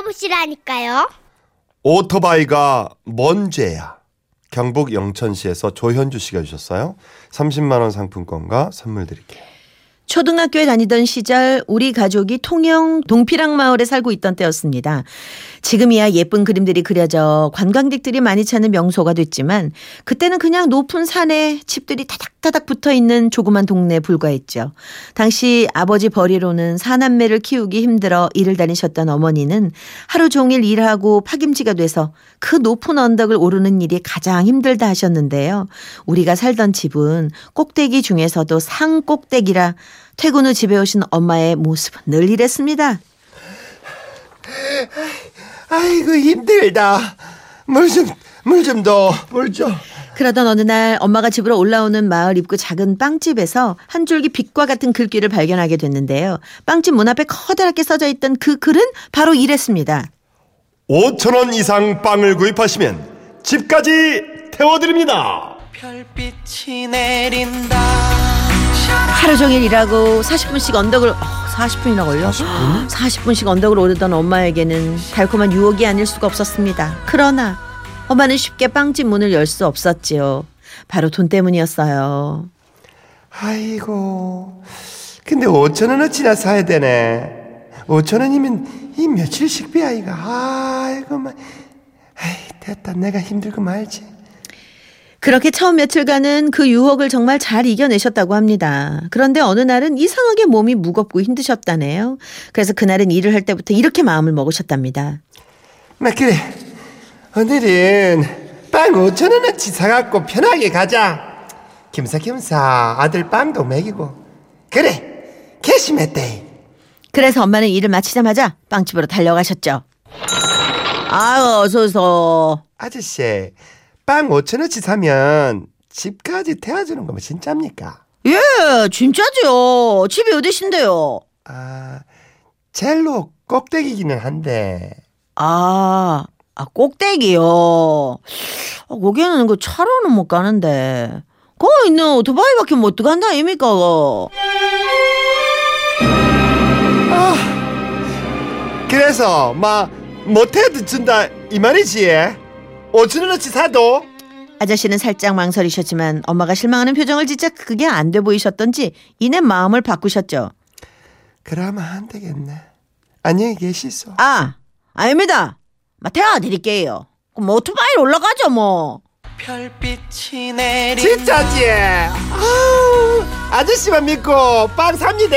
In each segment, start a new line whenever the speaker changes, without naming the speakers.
들어보시라니까요.
오토바이가 뭔 죄야? 경북 영천시에서 조현주 씨가 주셨어요. 30만 원 상품권과 선물 드릴게요.
초등학교에 다니던 시절 우리 가족이 통영 동피랑 마을에 살고 있던 때였습니다. 지금이야 예쁜 그림들이 그려져 관광객들이 많이 찾는 명소가 됐지만 그때는 그냥 높은 산에 집들이 타닥타닥 붙어 있는 조그만 동네에 불과했죠. 당시 아버지 벌이로는 사남매를 키우기 힘들어 일을 다니셨던 어머니는 하루 종일 일하고 파김치가 돼서 그 높은 언덕을 오르는 일이 가장 힘들다 하셨는데요. 우리가 살던 집은 꼭대기 중에서도 상 꼭대기라 퇴근 후 집에 오신 엄마의 모습은 늘 이랬습니다.
아이고 힘들다. 물 좀 물 좀 더 물 좀.
그러던 어느 날 엄마가 집으로 올라오는 마을 입구 작은 빵집에서 한 줄기 빛과 같은 글귀를 발견하게 됐는데요. 빵집 문 앞에 커다랗게 써져 있던 그 글은 바로 이랬습니다.
5천 원 이상 빵을 구입하시면 집까지 태워드립니다.
별빛이 내린다
하루 종일 일하고 40분씩 언덕을 어, 40분이나 걸려? 40분? 씩 언덕을 오르던 엄마에게는 달콤한 유혹이 아닐 수가 없었습니다. 그러나 엄마는 쉽게 빵집 문을 열 수 없었지요. 바로 돈 때문이었어요.
아이고. 근데 5천 원어치나 사야 되네. 5천 원이면 이 며칠 식비야 이거. 아이고 막. 아이 됐다. 내가 힘들고 말지.
그렇게 처음 며칠간은 그 유혹을 정말 잘 이겨내셨다고 합니다. 그런데 어느 날은 이상하게 몸이 무겁고 힘드셨다네요. 그래서 그날은 일을 할 때부터 이렇게 마음을 먹으셨답니다.
막 그래. 오늘은 빵 5천 원어치 사갖고 편하게 가자. 겸사겸사 아들 빵도 먹이고. 그래. 개심했대.
그래서 엄마는 일을 마치자마자 빵집으로 달려가셨죠. 아유, 어서서.
아저씨, 빵 5천 원치 사면 집까지 태워주는 거면 진짜입니까?
예, 진짜죠. 집이 어디신데요?
아, 젤로 꼭대기기는 한데.
아, 아, 꼭대기요. 아, 거기는 그 차로는 못 가는데. 거기 있는 오토바이밖에 못 들어간다, 아닙니까? 그거.
그래서 막 못해도 준다 이 말이지. 5천 원어치 사도.
아저씨는 살짝 망설이셨지만 엄마가 실망하는 표정을 짓자 그게 안 돼 보이셨던지 이내 마음을 바꾸셨죠.
그러면 안 되겠네. 안녕히 계시소.
아, 아닙니다. 막 태워드릴게요. 그럼 뭐 오토바이로 올라가죠, 뭐.
별빛이 내린다
진짜지? 아우, 아저씨만 믿고 빵 삽니다.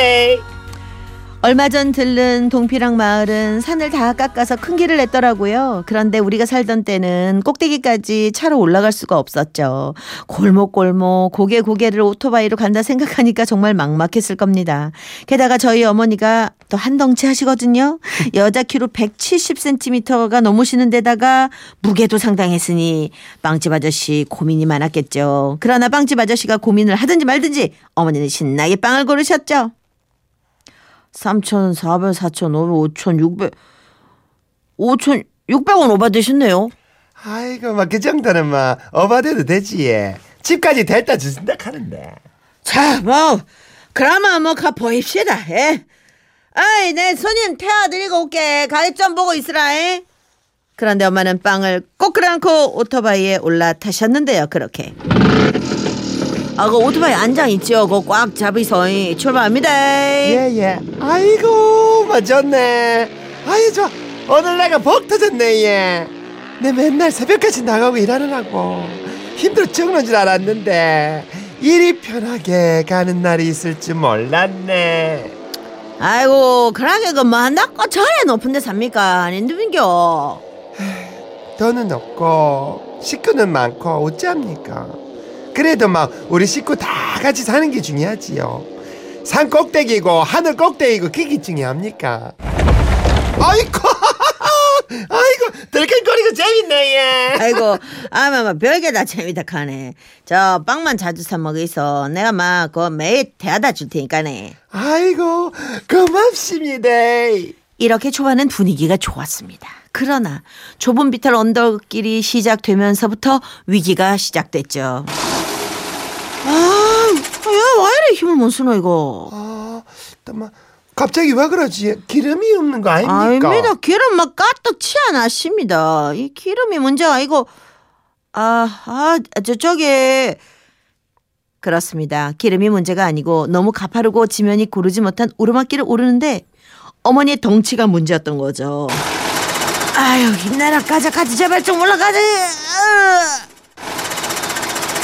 얼마 전 들른 동피랑 마을은 산을 다 깎아서 큰 길을 냈더라고요. 그런데 우리가 살던 때는 꼭대기까지 차로 올라갈 수가 없었죠. 골목골목 고개 고개를 오토바이로 간다 생각하니까 정말 막막했을 겁니다. 게다가 저희 어머니가 또 한덩치 하시거든요. 여자 키로 170cm가 넘으시는 데다가 무게도 상당했으니 빵집 아저씨 고민이 많았겠죠. 그러나 빵집 아저씨가 고민을 하든지 말든지 어머니는 신나게 빵을 고르셨죠. 3,400, 4,500, 5,600, 5,600원 오바되셨네요.
아이고, 막 그 정도는 막 어바돼도 되지. 집까지 데려다 주신다 하는데.
자, 뭐, 그러면 뭐, 가 보입시다, 예. 아이, 내 손님 태워드리고 올게. 좀 보고 있으라, 예. 그런데 엄마는 빵을 꼭 끌어안고 오토바이에 올라타셨는데요, 그렇게. 아, 그 오토바이 안장 있죠? 그거 꽉 잡으서 이, 출발합니다.
예, 예. 아이고, 맞았네. 아이, 좋아. 오늘 내가 복 터졌네, 예. 내 맨날 새벽까지 나가고 일하느라고 힘들어 죽는 줄 알았는데 일이 편하게 가는 날이 있을 줄 몰랐네.
아이고, 그러게 그뭐 한다고 저래 높은 데 삽니까? 아닌데민겨.
돈은 없고 식구는 많고 어찌합니까? 그래도 막 우리 식구 다 같이 사는 게 중요하지요. 산 꼭대기고 하늘 꼭대기고 그게 중요합니까? 아이고, 아이고 들큰거리고 재밌네 얘.
아이고, 아마 막 별게 다 재미다 카네. 저 빵만 자주 사 먹이소. 내가 막 그거 매일 대하다 줄 테니까네.
아이고 고맙습니다.
이렇게 초반은 분위기가 좋았습니다. 그러나 좁은 비탈 언덕길이 시작되면서부터 위기가 시작됐죠. 아, 힘을 못 쓰노 이거.
아, 잠깐만 갑자기 왜 그러지? 기름이 없는 거 아닙니까?
아닙니다. 기름 막 까뜩치 않았습니다. 이 기름이 문제가 아니고 아, 아, 저쪽에 그렇습니다. 기름이 문제가 아니고 너무 가파르고 지면이 고르지 못한 오르막길을 오르는데 어머니의 덩치가 문제였던 거죠. 아유 힘내라 가자 가자 제발 좀 올라가자. 으.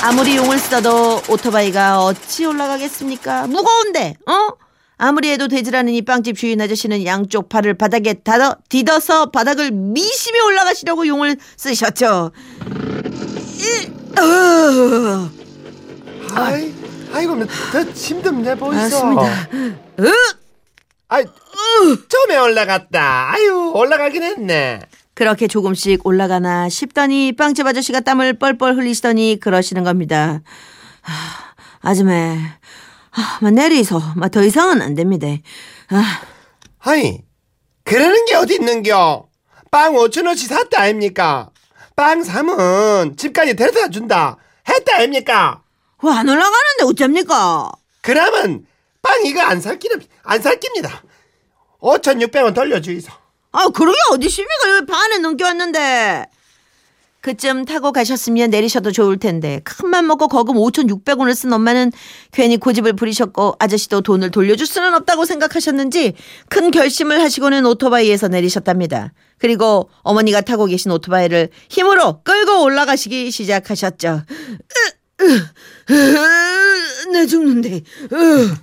아무리 용을 써도 오토바이가 어찌 올라가겠습니까? 무거운데, 어? 아무리 해도 않은 이 빵집 주인 아저씨는 양쪽 팔을 바닥에 닫아, 디뎌서 바닥을 미심히 올라가시려고 용을 쓰셨죠. 이, 으,
아이, 아이고, 더 힘듭네 보이소.
맞습니다. 으,
아이, 좀에 올라갔다. 아유, 올라가긴 했네.
그렇게 조금씩 올라가나 싶더니 빵집 아저씨가 땀을 뻘뻘 흘리시더니 그러시는 겁니다. 아, 아줌마, 아, 막 내리소. 막더 이상은 안 됩니다. 아,
아이, 그러는 게 어디 있는겨? 빵 5천원씩 샀다 아닙니까? 빵 사면 집까지 데려다 준다. 했다 아닙니까?
왜 안 올라가는데 어쩝니까?
그러면 빵 이거 안 살기는, 안 살깁니다. 5,600원 돌려주이소.
아, 그러게 어디 있습니까? 여기 반에 넘겨 왔는데. 그쯤 타고 가셨으면 내리셔도 좋을 텐데 큰맘 먹고 거금 5,600원을 쓴 엄마는 괜히 고집을 부리셨고 아저씨도 돈을 돌려줄 수는 없다고 생각하셨는지 큰 결심을 하시고는 오토바이에서 내리셨답니다. 그리고 어머니가 타고 계신 오토바이를 힘으로 끌고 올라가시기 시작하셨죠. 으, 죽는데. 으.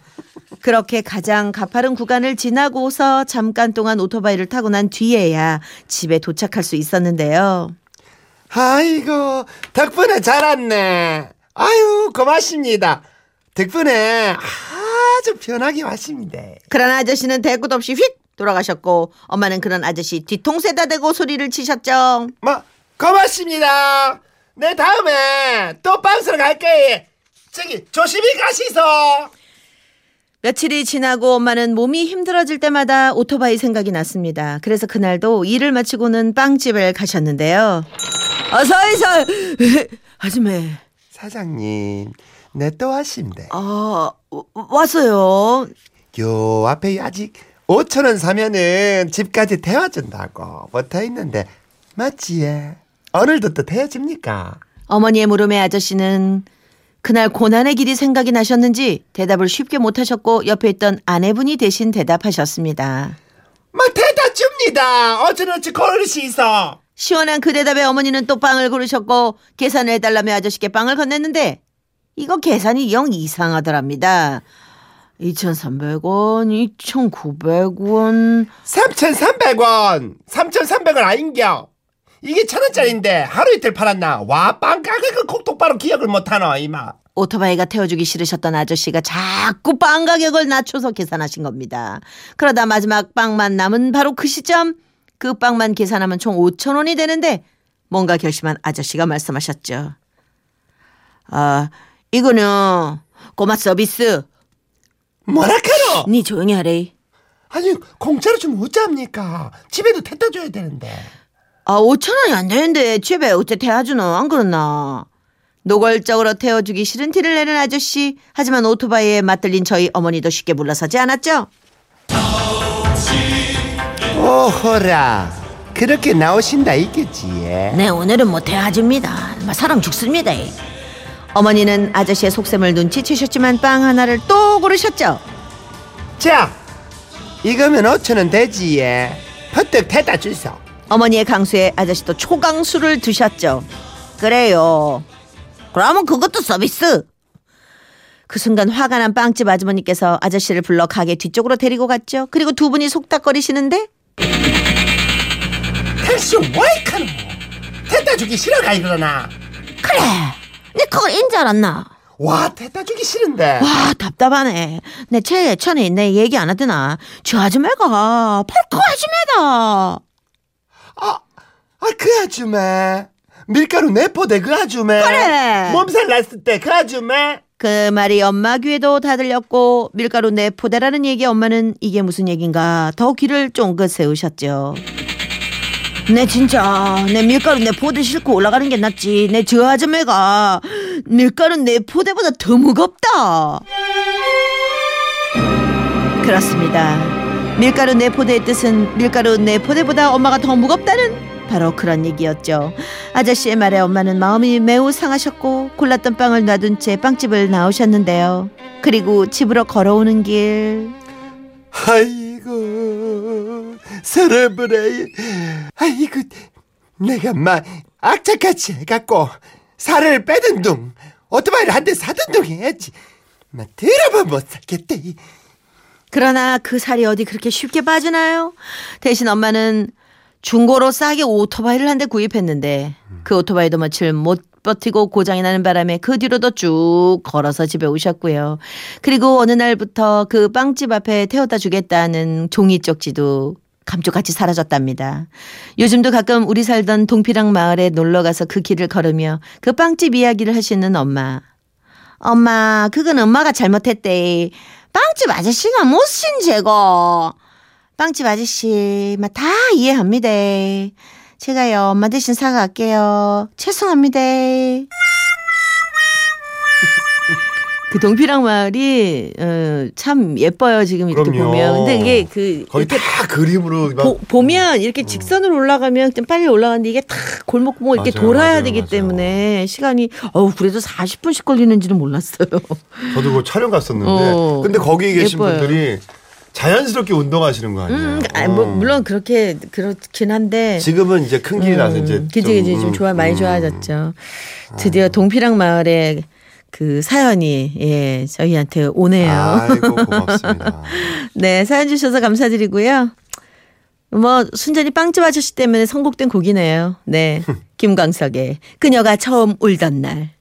그렇게 가장 가파른 구간을 지나고서 잠깐 동안 오토바이를 타고 난 뒤에야 집에 도착할 수 있었는데요.
아이고, 덕분에 잘 왔네. 아유, 고맙습니다. 덕분에 아주 편하게 왔습니다.
그러나 아저씨는 대꾸도 없이 휙 돌아가셨고 엄마는 그런 아저씨 뒤통수에다 대고 소리를 치셨죠.
뭐, 고맙습니다. 내 다음에 또 빵스러 갈게. 저기, 조심히 가시소.
며칠이 지나고 엄마는 몸이 힘들어질 때마다 오토바이 생각이 났습니다. 그래서 그날도 일을 마치고는 빵집을 가셨는데요. 어서 어서 아줌마
사장님, 내 또 왔습니다.
아 왔어요.
요 앞에 아직 5천 원 사면은 집까지 태워준다고 붙어 있는데, 맞지? 예? 오늘도 또 태워줍니까?
어머니의 물음에 아저씨는 그날 고난의 길이 생각이 나셨는지 대답을 쉽게 못하셨고 옆에 있던 아내분이 대신 대답하셨습니다.
막 대다 줍니다. 어쩌어찌 고르시소.
시원한 그 대답에 어머니는 또 빵을 고르셨고 계산을 해달라며 아저씨께 빵을 건넸는데 이거 계산이 영 이상하더랍니다. 2,300원, 2,900원.
3,300원. 3,300원 아닌겨. 이게 천 원짜리인데 하루 이틀 팔았나? 와, 빵 가격을 꼭 똑바로 기억을 못하노, 이마.
오토바이가 태워주기 싫으셨던 아저씨가 자꾸 빵 가격을 낮춰서 계산하신 겁니다. 그러다 마지막 빵만 남은 바로 그 시점 그 빵만 계산하면 총 5천 원이 되는데 뭔가 결심한 아저씨가 말씀하셨죠. 아 이거는 고마 서비스.
뭐라카노?
니 조용히 하래.
아니, 공짜로 좀 어찌합니까? 집에도 태다 줘야 되는데.
아 5천 원이 안 되는데 집에 어째 태워주노 안 그렇나? 노골적으로 태워주기 싫은 티를 내는 아저씨. 하지만 오토바이에 맞들린 저희 어머니도 쉽게 물러서지 않았죠.
오호라. 그렇게 나오신다 있겠지, 예.
네, 오늘은 못 해야집니다. 사람 죽습니다. 어머니는 아저씨의 속셈을 눈치채셨지만 빵 하나를 또 고르셨죠.
자, 이거면 5천 원 되지, 예. 퍼뜩 태다 주소.
어머니의 강수에 아저씨도 초강수를 두셨죠. 그래요. 그러면 그것도 서비스. 그 순간 화가 난 빵집 아주머니께서 아저씨를 불러 가게 뒤쪽으로 데리고 갔죠. 그리고 두 분이 속닥거리시는데
당신 와이카노. 태다 주기 싫어가 이러나.
그래. 내 그걸 인지 알았나?
와, 태다 주기 싫은데.
와 답답하네. 내 제일 전에 내 얘기 안 하더나. 저 아줌마가 팔거 아줌마다.
아, 아, 그 아줌마. 밀가루 내포대 그 아줌마.
그래.
몸살 났을 때 그 아줌마.
그 말이 엄마 귀에도 다 들렸고 밀가루 내 포대라는 얘기 엄마는 이게 무슨 얘긴가 더 귀를 쫑긋 세우셨죠. 내 진짜 내 밀가루 내 포대 싣고 올라가는 게 낫지 내 저 아줌마가 밀가루 내 포대보다 더 무겁다. 그렇습니다. 밀가루 내 포대의 뜻은 밀가루 내 포대보다 엄마가 더 무겁다는 바로 그런 얘기였죠. 아저씨의 말에 엄마는 마음이 매우 상하셨고 골랐던 빵을 놔둔 채 빵집을 나오셨는데요. 그리고 집으로 걸어오는 길
아이고 서러브레 아이고 내가 막 악착같이 해갖고 살을 빼든 둥 오토바이를 한 대 사든 둥 해야지 막 들어봐 못 살겠대
그러나 그 살이 어디 그렇게 쉽게 빠지나요? 대신 엄마는 중고로 싸게 오토바이를 한 대 구입했는데 그 오토바이도 며칠 못 버티고 고장이 나는 바람에 그 뒤로도 쭉 걸어서 집에 오셨고요. 그리고 어느 날부터 그 빵집 앞에 태워다 주겠다는 종이 쪽지도 감쪽같이 사라졌답니다. 요즘도 가끔 우리 살던 동피랑 마을에 놀러 가서 그 길을 걸으며 그 빵집 이야기를 하시는 엄마. 엄마, 그건 엄마가 잘못했대. 빵집 아저씨가 못신 죄고. 빵집 아저씨, 막다 이해합니다. 제가요, 엄마 대신 사과할게요. 죄송합니다. 그 동피랑 마을이 어, 참 예뻐요 지금 이렇게
그럼요.
보면. 근데 이게 그 이렇게
다 그림으로 막
보, 보면 이렇게 직선으로 올라가면 좀 빨리 올라가는데 이게 다 골목골목 이렇게
맞아요,
돌아야
맞아요,
되기
맞아요.
때문에 시간이 어우 그래도 40분씩 걸리는지는 몰랐어요.
저도 그 촬영 갔었는데
어,
근데 거기 계신
예뻐요.
분들이 자연스럽게 운동하시는 거 아니에요?
음, 아, 뭐,
어.
물론 그렇게 그렇긴 한데
지금은 이제 큰 길이 나서 이제
음, 그지 그지 좀
음,
좋아 많이
음.
좋아졌죠. 드디어 동피랑 마을에 그 사연이 예 저희한테 오네요.
아이고 고맙습니다.
네 사연 주셔서 감사드리고요. 뭐 순전히 빵집 아저씨 때문에 선곡된 곡이네요. 네 김광석의 그녀가 처음 울던 날.